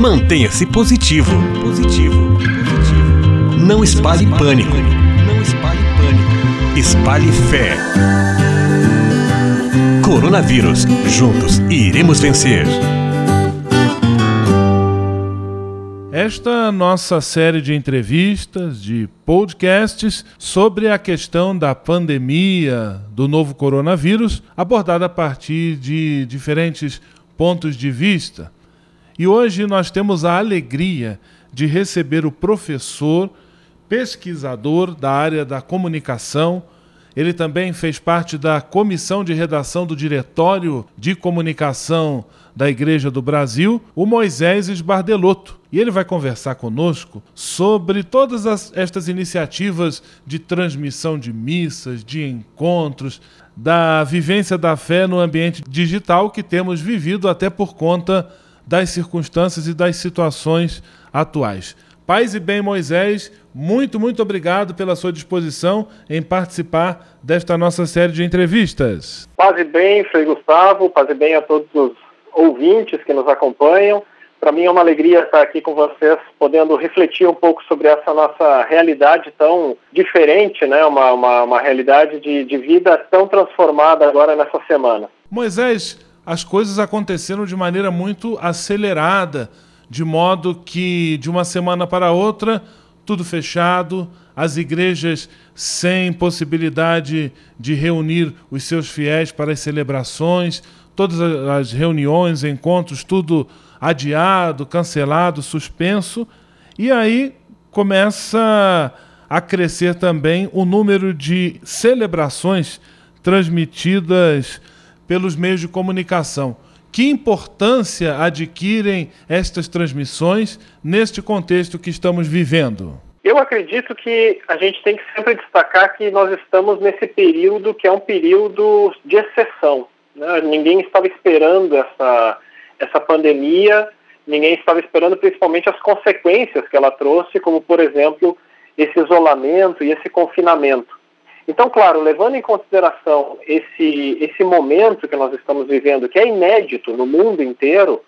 Mantenha-se positivo. Positivo. Positivo. Não espalhe pânico. Não espalhe pânico. Espalhe fé. Coronavírus. Juntos iremos vencer. Esta nossa série de entrevistas, de podcasts sobre a questão da pandemia do novo coronavírus, abordada a partir de diferentes pontos de vista. E hoje nós temos a alegria de receber o professor, pesquisador da área da comunicação. Ele também fez parte da comissão de redação do Diretório de Comunicação da Igreja do Brasil, o Moisés Esbardelotto. E ele vai conversar conosco sobre todas as, estas iniciativas de transmissão de missas, de encontros, da vivência da fé no ambiente digital que temos vivido até por conta das circunstâncias e das situações atuais. Paz e bem, Moisés, muito, muito obrigado pela sua disposição em participar desta nossa série de entrevistas. Paz e bem, Frei Gustavo, paz e bem a todos os ouvintes que nos acompanham. Para mim é uma alegria estar aqui com vocês, podendo refletir um pouco sobre essa nossa realidade tão diferente, né? uma, uma, uma realidade de, de vida tão transformada agora nessa semana. Moisés, as coisas aconteceram de maneira muito acelerada, de modo que de uma semana para outra, tudo fechado, as igrejas sem possibilidade de reunir os seus fiéis para as celebrações, todas as reuniões, encontros, tudo adiado, cancelado, suspenso, e aí começa a crescer também o número de celebrações transmitidas pelos meios de comunicação. Que importância adquirem estas transmissões neste contexto que estamos vivendo? Eu acredito que a gente tem que sempre destacar que nós estamos nesse período que é um período de exceção. Né? Ninguém estava esperando essa essa pandemia, ninguém estava esperando principalmente as consequências que ela trouxe, como, por exemplo, esse isolamento e esse confinamento. Então, claro, levando em consideração esse, esse momento que nós estamos vivendo, que é inédito no mundo inteiro,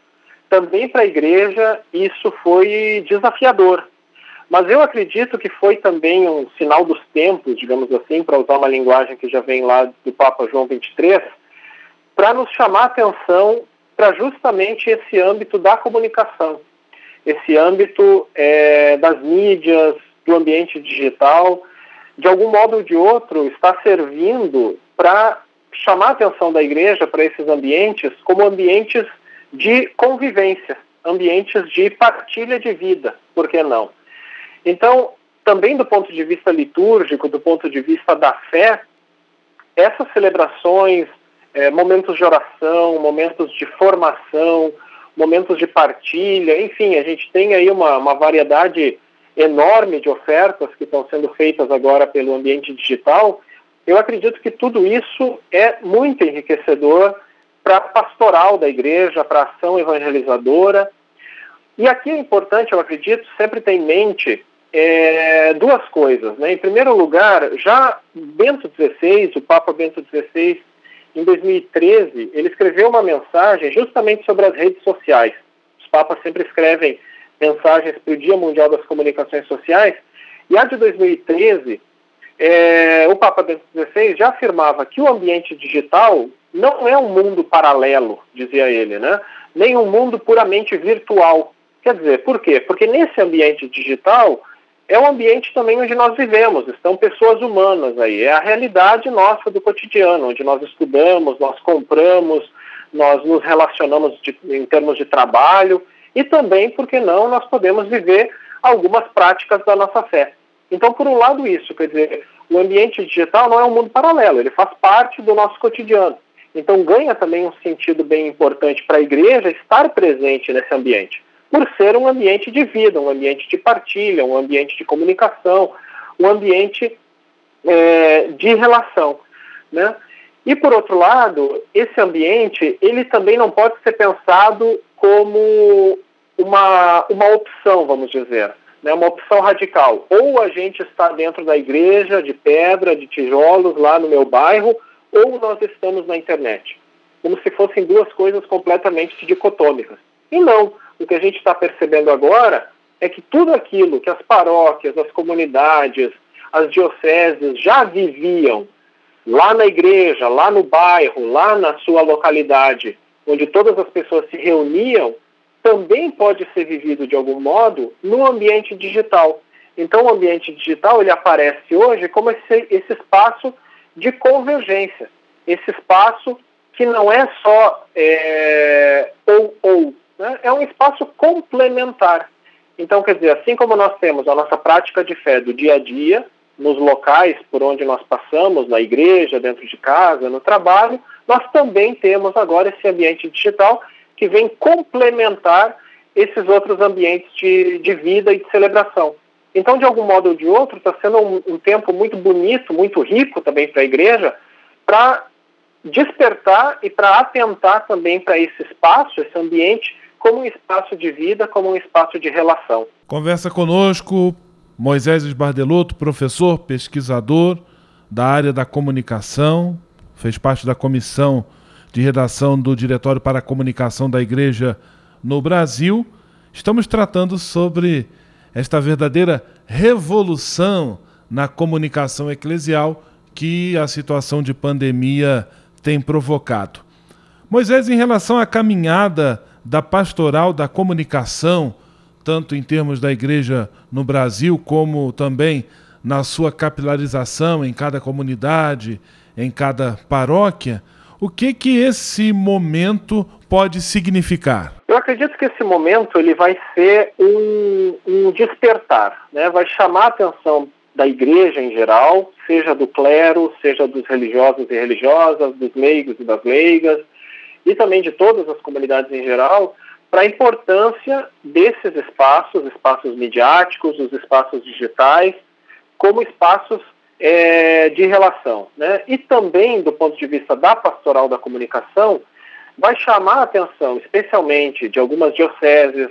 também para a igreja isso foi desafiador. Mas eu acredito que foi também um sinal dos tempos, digamos assim, para usar uma linguagem que já vem lá do Papa João 23, para nos chamar a atenção para justamente esse âmbito da comunicação, esse âmbito é, das mídias, do ambiente digital, de algum modo ou de outro, está servindo para chamar a atenção da igreja para esses ambientes como ambientes de convivência, ambientes de partilha de vida, por que não? Então, também do ponto de vista litúrgico, do ponto de vista da fé, essas celebrações, é, momentos de oração, momentos de formação, momentos de partilha, enfim, a gente tem aí uma, uma variedade enorme de ofertas que estão sendo feitas agora pelo ambiente digital. Eu acredito que tudo isso é muito enriquecedor para a pastoral da igreja, para a ação evangelizadora. E aqui é importante, eu acredito, sempre ter em mente é, duas coisas. Né? Em primeiro lugar, já Bento XVI, o Papa Bento XVI, em 2013, ele escreveu uma mensagem justamente sobre as redes sociais. Os papas sempre escrevem mensagens para o Dia Mundial das Comunicações Sociais, e a de 2013, é, o Papa Bento XVI já afirmava que o ambiente digital não é um mundo paralelo, dizia ele, né? nem um mundo puramente virtual. Quer dizer, por quê? Porque nesse ambiente digital é o ambiente também onde nós vivemos, estão pessoas humanas aí, é a realidade nossa do cotidiano, onde nós estudamos, nós compramos, nós nos relacionamos de, em termos de trabalho e também, por que não, nós podemos viver algumas práticas da nossa fé. Então, por um lado, isso, quer dizer, o ambiente digital não é um mundo paralelo, ele faz parte do nosso cotidiano. Então, ganha também um sentido bem importante para a igreja estar presente nesse ambiente por ser um ambiente de vida, um ambiente de partilha, um ambiente de comunicação, um ambiente é, de relação, né? E por outro lado, esse ambiente ele também não pode ser pensado como uma, uma opção, vamos dizer, né? uma opção radical. Ou a gente está dentro da igreja de pedra, de tijolos lá no meu bairro, ou nós estamos na internet, como se fossem duas coisas completamente dicotômicas. E não, o que a gente está percebendo agora é que tudo aquilo que as paróquias, as comunidades, as dioceses já viviam lá na igreja, lá no bairro, lá na sua localidade, onde todas as pessoas se reuniam, também pode ser vivido de algum modo no ambiente digital. Então, o ambiente digital ele aparece hoje como esse, esse espaço de convergência, esse espaço que não é só é, ou ou, né? é um espaço complementar. Então, quer dizer, assim como nós temos a nossa prática de fé do dia a dia, nos locais por onde nós passamos, na igreja, dentro de casa, no trabalho, nós também temos agora esse ambiente digital que vem complementar esses outros ambientes de, de vida e de celebração. Então, de algum modo ou de outro, está sendo um, um, tempo muito bonito, muito rico também para a igreja, para despertar e para atentar também para esse espaço, esse ambiente, como um espaço de vida, como um espaço de relação. Conversa conosco Moisés Esbardelotto, professor, pesquisador da área da comunicação, fez parte da comissão de redação do Diretório para a Comunicação da Igreja no Brasil. Estamos tratando sobre esta verdadeira revolução na comunicação eclesial que a situação de pandemia tem provocado. Moisés, em relação à caminhada da pastoral da comunicação, tanto em termos da igreja no Brasil, como também na sua capilarização em cada comunidade, em cada paróquia, o que que esse momento pode significar? Eu acredito que esse momento ele vai ser um, um despertar, né? vai chamar a atenção da igreja em geral, seja do clero, seja dos religiosos e religiosas, dos leigos e das leigas, e também de todas as comunidades em geral, para a importância desses espaços, espaços midiáticos, os espaços digitais, como espaços é, de relação. Né? E também, do ponto de vista da pastoral da comunicação, vai chamar a atenção, especialmente de algumas dioceses,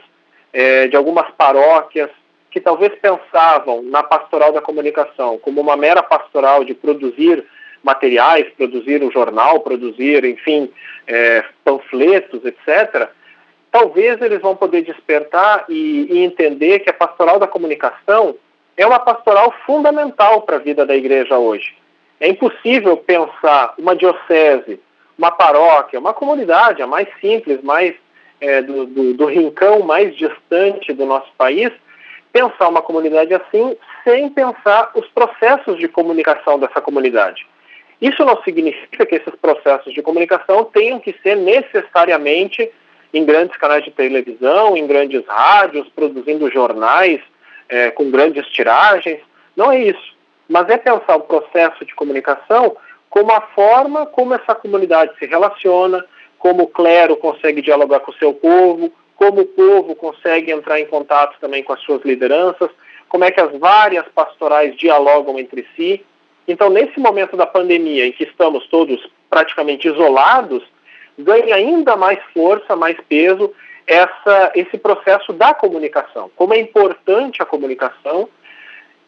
é, de algumas paróquias, que talvez pensavam na pastoral da comunicação como uma mera pastoral de produzir materiais, produzir um jornal, produzir, enfim, é, panfletos, etc., talvez eles vão poder despertar e, e entender que a pastoral da comunicação é uma pastoral fundamental para a vida da igreja hoje. É impossível pensar uma diocese, uma paróquia, uma comunidade, a mais simples, mais é, do, do, do rincão mais distante do nosso país, pensar uma comunidade assim sem pensar os processos de comunicação dessa comunidade. Isso não significa que esses processos de comunicação tenham que ser necessariamente em grandes canais de televisão, em grandes rádios, produzindo jornais é, com grandes tiragens. Não é isso. Mas é pensar o processo de comunicação como a forma como essa comunidade se relaciona, como o clero consegue dialogar com o seu povo, como o povo consegue entrar em contato também com as suas lideranças, como é que as várias pastorais dialogam entre si. Então, nesse momento da pandemia, em que estamos todos praticamente isolados, ganha ainda mais força, mais peso essa, esse processo da comunicação. Como é importante a comunicação,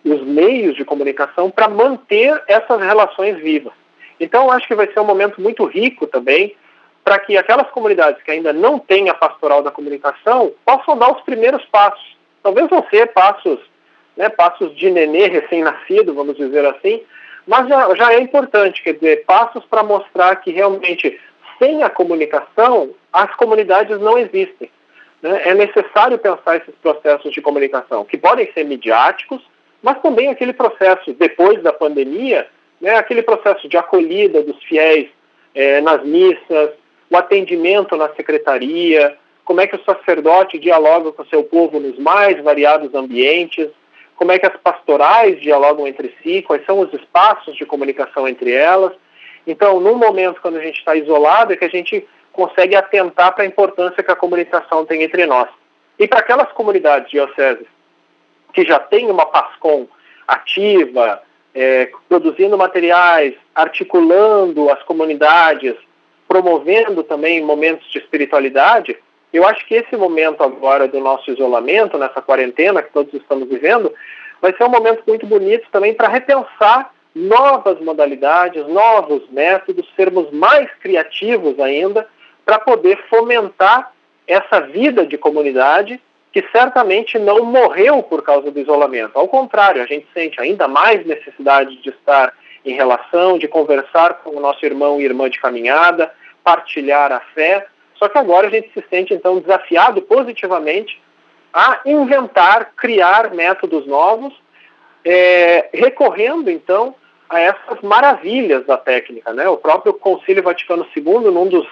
os meios de comunicação para manter essas relações vivas. Então, acho que vai ser um momento muito rico também para que aquelas comunidades que ainda não têm a pastoral da comunicação possam dar os primeiros passos. Talvez não ser passos, né, passos de nenê recém-nascido, vamos dizer assim, mas já, já é importante, quer dizer, passos para mostrar que realmente sem a comunicação, as comunidades não existem. Né? É necessário pensar esses processos de comunicação, que podem ser midiáticos, mas também aquele processo, depois da pandemia, né, aquele processo de acolhida dos fiéis é, nas missas, o atendimento na secretaria, como é que o sacerdote dialoga com o seu povo nos mais variados ambientes, como é que as pastorais dialogam entre si, quais são os espaços de comunicação entre elas. Então, num momento quando a gente está isolado, é que a gente consegue atentar para a importância que a comunicação tem entre nós. E para aquelas comunidades dioceses que já têm uma PASCOM ativa, é, produzindo materiais, articulando as comunidades, promovendo também momentos de espiritualidade, eu acho que esse momento agora do nosso isolamento, nessa quarentena que todos estamos vivendo, vai ser um momento muito bonito também para repensar novas modalidades, novos métodos, sermos mais criativos ainda para poder fomentar essa vida de comunidade que certamente não morreu por causa do isolamento. Ao contrário, a gente sente ainda mais necessidade de estar em relação, de conversar com o nosso irmão e irmã de caminhada, partilhar a fé. Só que agora a gente se sente então desafiado positivamente a inventar, criar métodos novos, é, recorrendo então a essas maravilhas da técnica. Né? O próprio Concílio Vaticano II, num dos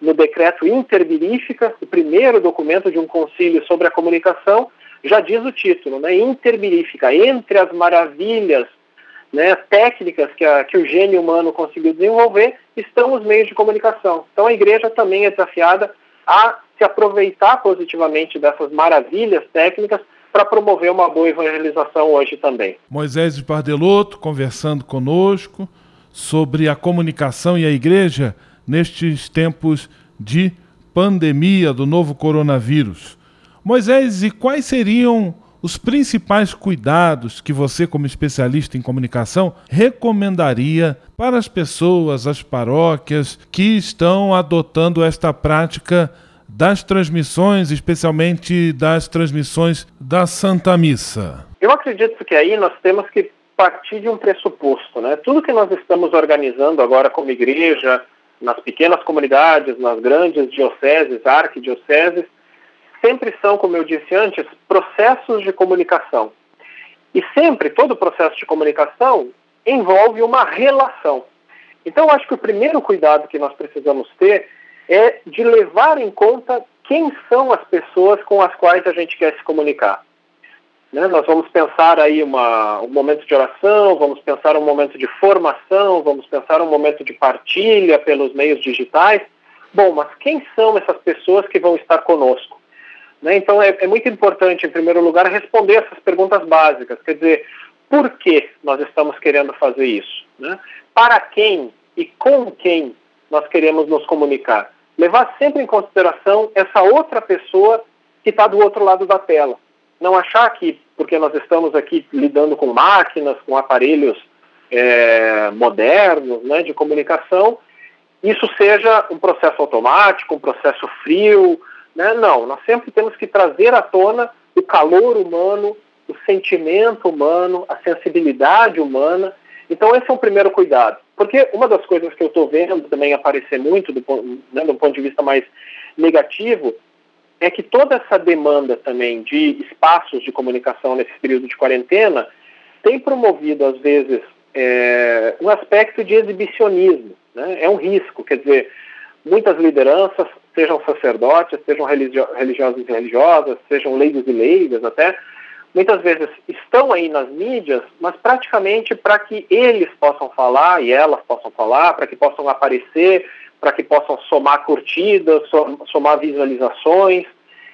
no decreto Interbirífica, o primeiro documento de um concílio sobre a comunicação, já diz o título, né? Interbirífica, entre as maravilhas né, técnicas que, a, que o gênio humano conseguiu desenvolver, estão os meios de comunicação. Então a igreja também é desafiada a se aproveitar positivamente dessas maravilhas técnicas para promover uma boa evangelização hoje também. Moisés de Pardelotto conversando conosco sobre a comunicação e a igreja nestes tempos de pandemia do novo coronavírus. Moisés, e quais seriam os principais cuidados que você, como especialista em comunicação, recomendaria para as pessoas, as paróquias que estão adotando esta prática das transmissões, especialmente das transmissões da Santa Missa? Eu acredito que aí nós temos que partir de um pressuposto, né? Tudo que nós estamos organizando agora como igreja, nas pequenas comunidades, nas grandes dioceses, arquidioceses, sempre são, como eu disse antes, processos de comunicação. E sempre, todo processo de comunicação envolve uma relação. Então, eu acho que o primeiro cuidado que nós precisamos ter é de levar em conta quem são as pessoas com as quais a gente quer se comunicar. Né? Nós vamos pensar aí uma, um momento de oração, vamos pensar um momento de formação, vamos pensar um momento de partilha pelos meios digitais. Bom, mas quem são essas pessoas que vão estar conosco? Né? Então é, é muito importante, em primeiro lugar, responder essas perguntas básicas. Quer dizer, por que nós estamos querendo fazer isso? Né? Para quem e com quem nós queremos nos comunicar? Levar sempre em consideração essa outra pessoa que está do outro lado da tela não achar que, porque nós estamos aqui lidando com máquinas, com aparelhos é, modernos né, de comunicação, isso seja um processo automático, um processo frio. Né? Não, nós sempre temos que trazer à tona o calor humano, o sentimento humano, a sensibilidade humana. Então, esse é um primeiro cuidado. Porque uma das coisas que eu estou vendo também aparecer muito, do, né, do ponto de vista mais negativo, é que toda essa demanda também de espaços de comunicação nesse período de quarentena tem promovido, às vezes, é, um aspecto de exibicionismo. Né? É um risco, quer dizer, muitas lideranças, sejam sacerdotes, sejam religio religiosos e religiosas, sejam leigos e leigas até, muitas vezes estão aí nas mídias, mas praticamente para que eles possam falar e elas possam falar, para que possam aparecer, para que possam somar curtidas, somar visualizações,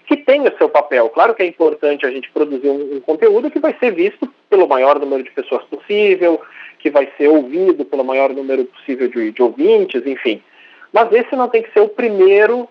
que tem o seu papel. Claro que é importante a gente produzir um, um, conteúdo que vai ser visto pelo maior número de pessoas possível, que vai ser ouvido pelo maior número possível de, de ouvintes, enfim. Mas esse não tem que ser o primeiro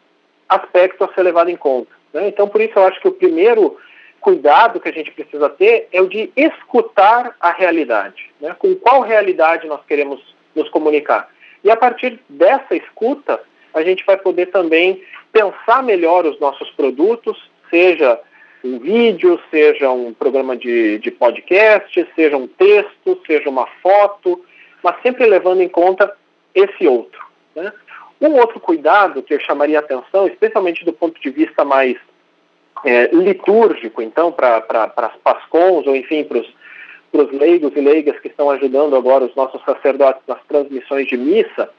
aspecto a ser levado em conta. Né? Então, por isso, eu acho que o primeiro cuidado que a gente precisa ter é o de escutar a realidade. Né? Com qual realidade nós queremos nos comunicar? E a partir dessa escuta, a gente vai poder também pensar melhor os nossos produtos, seja um vídeo, seja um programa de, de podcast, seja um texto, seja uma foto, mas sempre levando em conta esse outro. Né? Um outro cuidado que eu chamaria atenção, especialmente do ponto de vista mais é, litúrgico, então, para as PASCONs, ou enfim, para os para os leigos e leigas que estão ajudando agora os nossos sacerdotes nas transmissões de missa,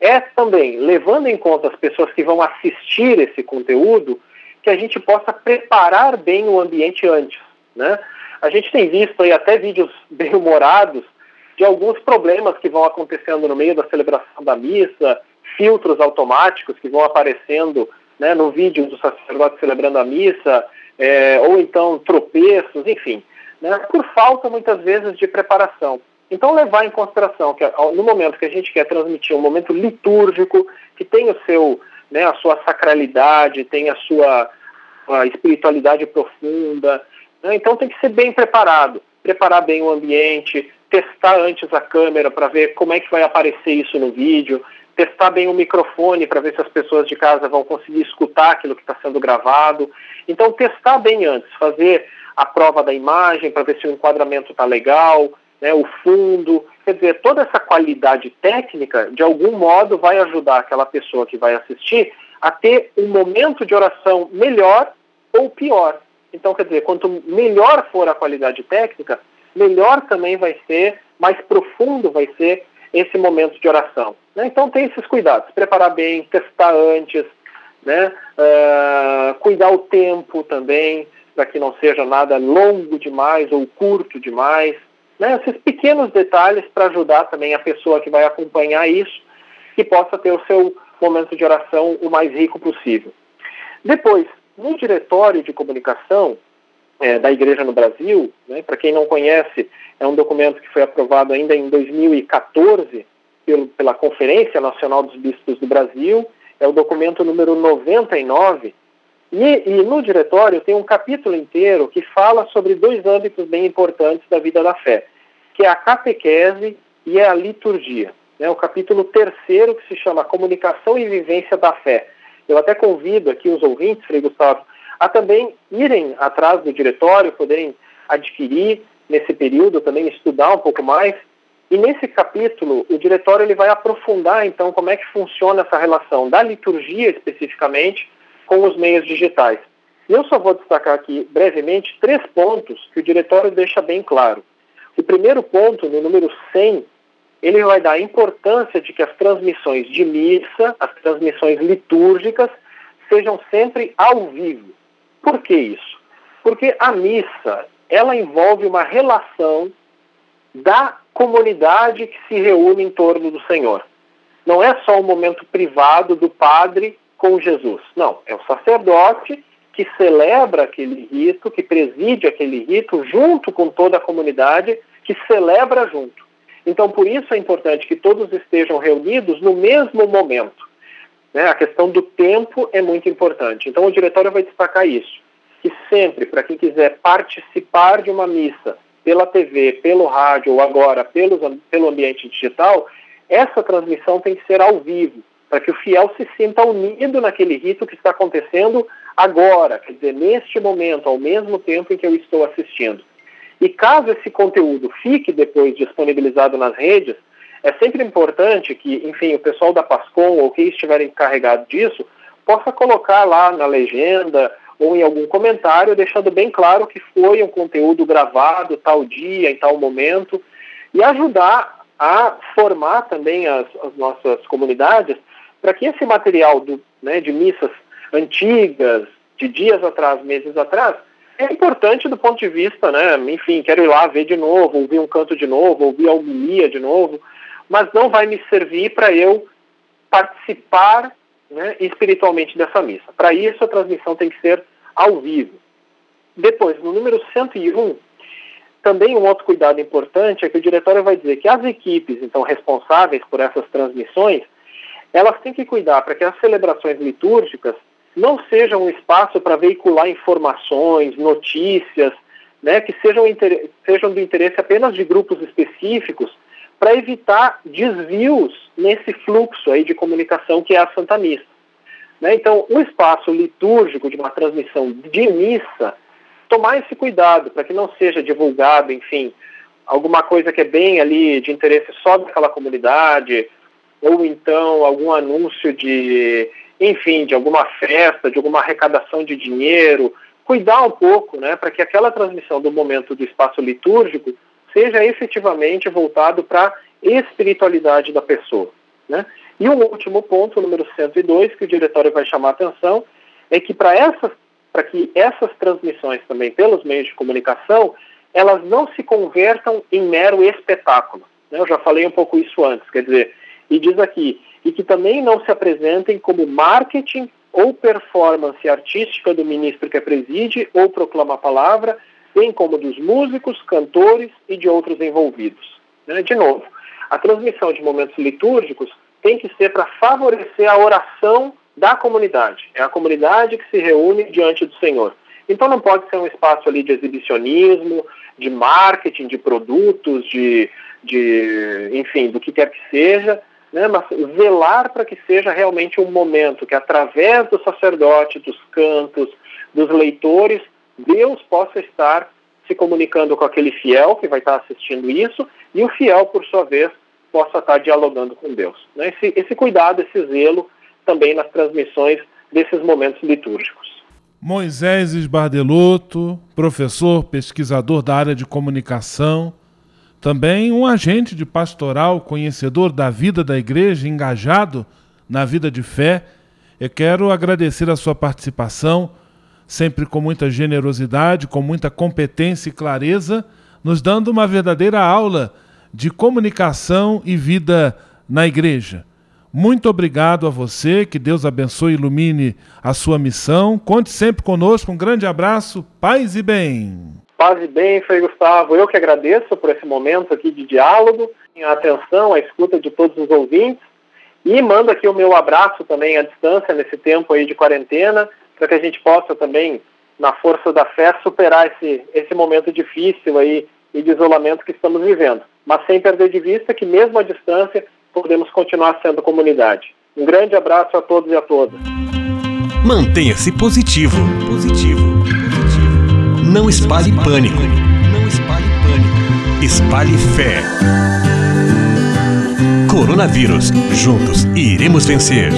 é também, levando em conta as pessoas que vão assistir esse conteúdo, que a gente possa preparar bem o ambiente antes. Né? A gente tem visto aí até vídeos bem humorados de alguns problemas que vão acontecendo no meio da celebração da missa, filtros automáticos que vão aparecendo né, no vídeo do sacerdote celebrando a missa, é, ou então tropeços, enfim né, por falta muitas vezes de preparação. Então, levar em consideração que no momento que a gente quer transmitir um momento litúrgico, que tem o seu, né, a sua sacralidade, tem a sua a espiritualidade profunda, né, então tem que ser bem preparado, preparar bem o ambiente, testar antes a câmera para ver como é que vai aparecer isso no vídeo, testar bem o microfone para ver se as pessoas de casa vão conseguir escutar aquilo que está sendo gravado. Então, testar bem antes, fazer a prova da imagem para ver se o enquadramento está legal, né, o fundo. Quer dizer, toda essa qualidade técnica, de algum modo, vai ajudar aquela pessoa que vai assistir a ter um momento de oração melhor ou pior. Então, quer dizer, quanto melhor for a qualidade técnica, melhor também vai ser, mais profundo vai ser esse momento de oração. Né? Então, tem esses cuidados: preparar bem, testar antes, né? Uh, cuidar o tempo também, para que não seja nada longo demais ou curto demais. Né? Esses pequenos detalhes para ajudar também a pessoa que vai acompanhar isso, que possa ter o seu momento de oração o mais rico possível. Depois, no diretório de comunicação é, da Igreja no Brasil, né, para quem não conhece, é um documento que foi aprovado ainda em 2014 pelo, pela Conferência Nacional dos Bispos do Brasil, é o documento número 99, e, e, no diretório tem um capítulo inteiro que fala sobre dois âmbitos bem importantes da vida da fé, que é a catequese e a liturgia. Né, o capítulo terceiro, que se chama Comunicação e Vivência da Fé. Eu até convido aqui os ouvintes, Frei Gustavo, a também irem atrás do diretório, poderem adquirir nesse período, também estudar um pouco mais. E nesse capítulo, o diretório ele vai aprofundar, então, como é que funciona essa relação da liturgia, especificamente, com os meios digitais. E eu só vou destacar aqui brevemente três pontos que o diretório deixa bem claro. O primeiro ponto, no número 100, ele vai dar a importância de que as transmissões de missa, as transmissões litúrgicas, sejam sempre ao vivo. Por que isso? Porque a missa, ela envolve uma relação da comunidade que se reúne em torno do Senhor. Não é só um momento privado do padre com Jesus. Não, é o sacerdote que celebra aquele rito, que preside aquele rito junto com toda a comunidade que celebra junto. Então, por isso é importante que todos estejam reunidos no mesmo momento. Né? A questão do tempo é muito importante. Então, o diretório vai destacar isso. Que sempre, para quem quiser participar de uma missa pela TV, pelo rádio ou agora pelo, pelo ambiente digital, essa transmissão tem que ser ao vivo, para que o fiel se sinta unido naquele rito que está acontecendo agora, quer dizer, neste momento, ao mesmo tempo em que eu estou assistindo. E caso esse conteúdo fique depois disponibilizado nas redes, é sempre importante que, enfim, o pessoal da Pascom ou quem estiver encarregado disso possa colocar lá na legenda ou em algum comentário, deixando bem claro que foi um conteúdo gravado tal dia, em tal momento, e ajudar a formar também as, as nossas comunidades para que esse material do, né, de missas antigas, de dias atrás, meses atrás, é importante do ponto de vista, né? Enfim, quero ir lá ver de novo, ouvir um canto de novo, ouvir a homilia de novo, mas não vai me servir para eu participar né, espiritualmente dessa missa. Para isso, a transmissão tem que ser ao vivo. Depois, no número 101, também um outro cuidado importante é que o diretório vai dizer que as equipes, então, responsáveis por essas transmissões, elas têm que cuidar para que as celebrações litúrgicas não seja um espaço para veicular informações, notícias, né, que sejam, sejam do interesse apenas de grupos específicos, para evitar desvios nesse fluxo aí de comunicação que é a Santa Missa. Né? Então, o espaço litúrgico de uma transmissão de missa, tomar esse cuidado para que não seja divulgado, enfim, alguma coisa que é bem ali de interesse só daquela comunidade, ou então algum anúncio de enfim, de alguma festa, de alguma arrecadação de dinheiro, cuidar um pouco, né, para que aquela transmissão do momento do espaço litúrgico seja efetivamente voltado para a espiritualidade da pessoa, né? E um último ponto, número 102, que o diretório vai chamar a atenção, é que para essas para que essas transmissões também pelos meios de comunicação, elas não se convertam em mero espetáculo. Né? Eu já falei um pouco isso antes, quer dizer, e diz aqui, e que também não se apresentem como marketing ou performance artística do ministro que a preside ou proclama a palavra, bem como dos músicos, cantores e de outros envolvidos. Né? De novo, a transmissão de momentos litúrgicos tem que ser para favorecer a oração da comunidade. É a comunidade que se reúne diante do Senhor. Então não pode ser um espaço ali de exibicionismo, de marketing, de produtos, de, de enfim, do que quer que seja, né, mas zelar para que seja realmente um momento que, através do sacerdote, dos cantos, dos leitores, Deus possa estar se comunicando com aquele fiel que vai estar assistindo isso e o fiel, por sua vez, possa estar dialogando com Deus. Né? Esse, esse cuidado, esse zelo também nas transmissões desses momentos litúrgicos. Moisés Esbardeloto, professor, pesquisador da área de comunicação, também um agente de pastoral, conhecedor da vida da igreja, engajado na vida de fé. Eu quero agradecer a sua participação, sempre com muita generosidade, com muita competência e clareza, nos dando uma verdadeira aula de comunicação e vida na igreja. Muito obrigado a você, que Deus abençoe e ilumine a sua missão. Conte sempre conosco. Um grande abraço, paz e bem. Paz e bem, Frei Gustavo. Eu que agradeço por esse momento aqui de diálogo, a atenção, a escuta de todos os ouvintes. E mando aqui o meu abraço também à distância nesse tempo aí de quarentena, para que a gente possa também, na força da fé, superar esse, esse momento difícil aí e de isolamento que estamos vivendo. Mas sem perder de vista que mesmo à distância podemos continuar sendo comunidade. Um grande abraço a todos e a todas. Mantenha-se positivo. Positivo. Não espalhe pânico. Não espalhe pânico. Espalhe fé. Coronavírus. Juntos iremos vencer.